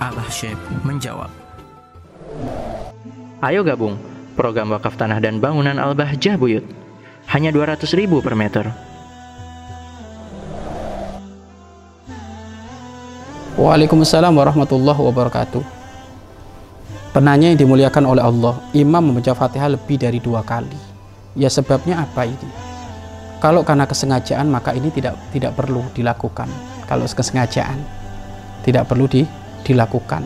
Abah Syekh menjawab. Ayo gabung program wakaf tanah dan bangunan Al-Bahjah Buyut. Hanya 200 ribu per meter. Waalaikumsalam warahmatullahi wabarakatuh. Penanya yang dimuliakan oleh Allah, imam membaca Fatihah lebih dari dua kali. Ya sebabnya apa ini? Kalau karena kesengajaan maka ini tidak tidak perlu dilakukan. Kalau kesengajaan tidak perlu di, dilakukan.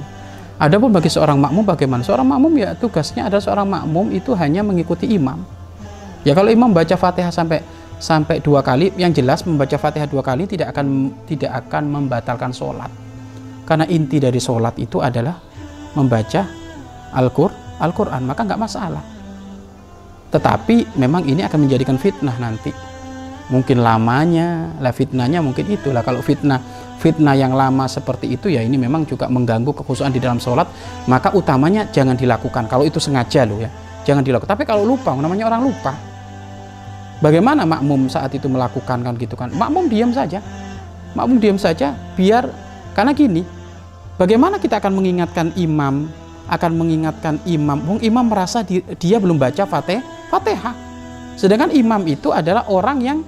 Adapun bagi seorang makmum bagaimana? Seorang makmum ya tugasnya adalah seorang makmum itu hanya mengikuti imam. Ya kalau imam baca Fatihah sampai sampai dua kali, yang jelas membaca Fatihah dua kali tidak akan tidak akan membatalkan sholat. Karena inti dari sholat itu adalah membaca Al-Qur'an, Al-Quran, maka nggak masalah. Tetapi memang ini akan menjadikan fitnah nanti. Mungkin lamanya, lah fitnahnya mungkin itulah. Kalau fitnah fitnah yang lama seperti itu ya ini memang juga mengganggu kekhusuan di dalam sholat. Maka utamanya jangan dilakukan. Kalau itu sengaja loh ya. Jangan dilakukan. Tapi kalau lupa namanya orang lupa. Bagaimana makmum saat itu melakukan kan gitu kan? Makmum diam saja. Makmum diam saja biar karena gini bagaimana kita akan mengingatkan imam akan mengingatkan imam? Wong imam merasa di, dia belum baca fatih, fatihah. Sedangkan imam itu adalah orang yang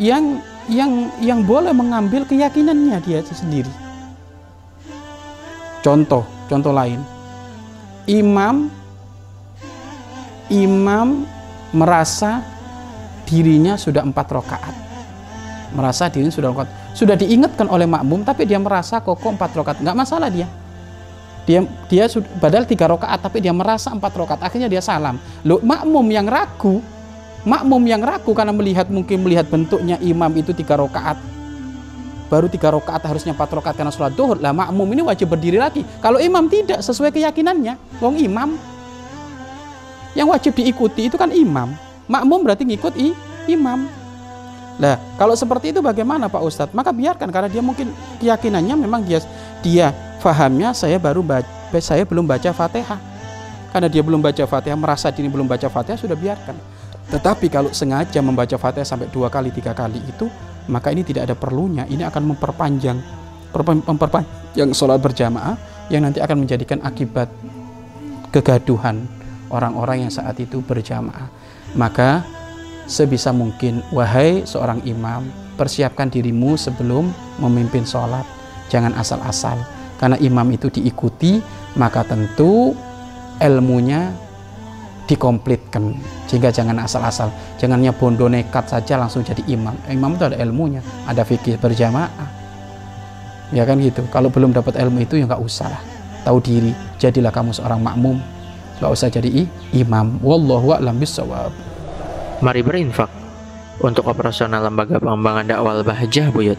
yang yang yang boleh mengambil keyakinannya dia sendiri. Contoh, contoh lain. Imam imam merasa dirinya sudah empat rakaat. Merasa dirinya sudah empat. Sudah diingatkan oleh makmum, tapi dia merasa kokoh empat rakaat. Nggak masalah dia. Dia dia padahal tiga rakaat, tapi dia merasa empat rakaat. Akhirnya dia salam. Lo makmum yang ragu, makmum yang ragu karena melihat mungkin melihat bentuknya imam itu tiga rakaat baru tiga rakaat harusnya empat rakaat karena sholat duhur lah makmum ini wajib berdiri lagi kalau imam tidak sesuai keyakinannya wong imam yang wajib diikuti itu kan imam makmum berarti ngikut i, imam Nah, kalau seperti itu bagaimana Pak Ustadz? Maka biarkan karena dia mungkin keyakinannya memang dia dia fahamnya saya baru baca, saya belum baca Fatihah. Karena dia belum baca Fatihah, merasa diri belum baca Fatihah sudah biarkan. Tetapi kalau sengaja membaca Fatihah sampai dua kali, tiga kali itu, maka ini tidak ada perlunya. Ini akan memperpanjang, memperpanjang sholat berjamaah yang nanti akan menjadikan akibat kegaduhan orang-orang yang saat itu berjamaah. Maka sebisa mungkin, wahai seorang imam, persiapkan dirimu sebelum memimpin sholat. Jangan asal-asal. Karena imam itu diikuti, maka tentu ilmunya dikomplitkan sehingga jangan asal-asal jangannya bondo nekat saja langsung jadi imam. Imam itu ada ilmunya ada fikih berjamaah. Ya kan gitu. Kalau belum dapat ilmu itu ya nggak usah lah. Tahu diri jadilah kamu seorang makmum. Nggak usah jadi imam. Wallahu a'lam bisawab mari berinfak untuk operasional lembaga pengembangan dakwah Bahjah Buyut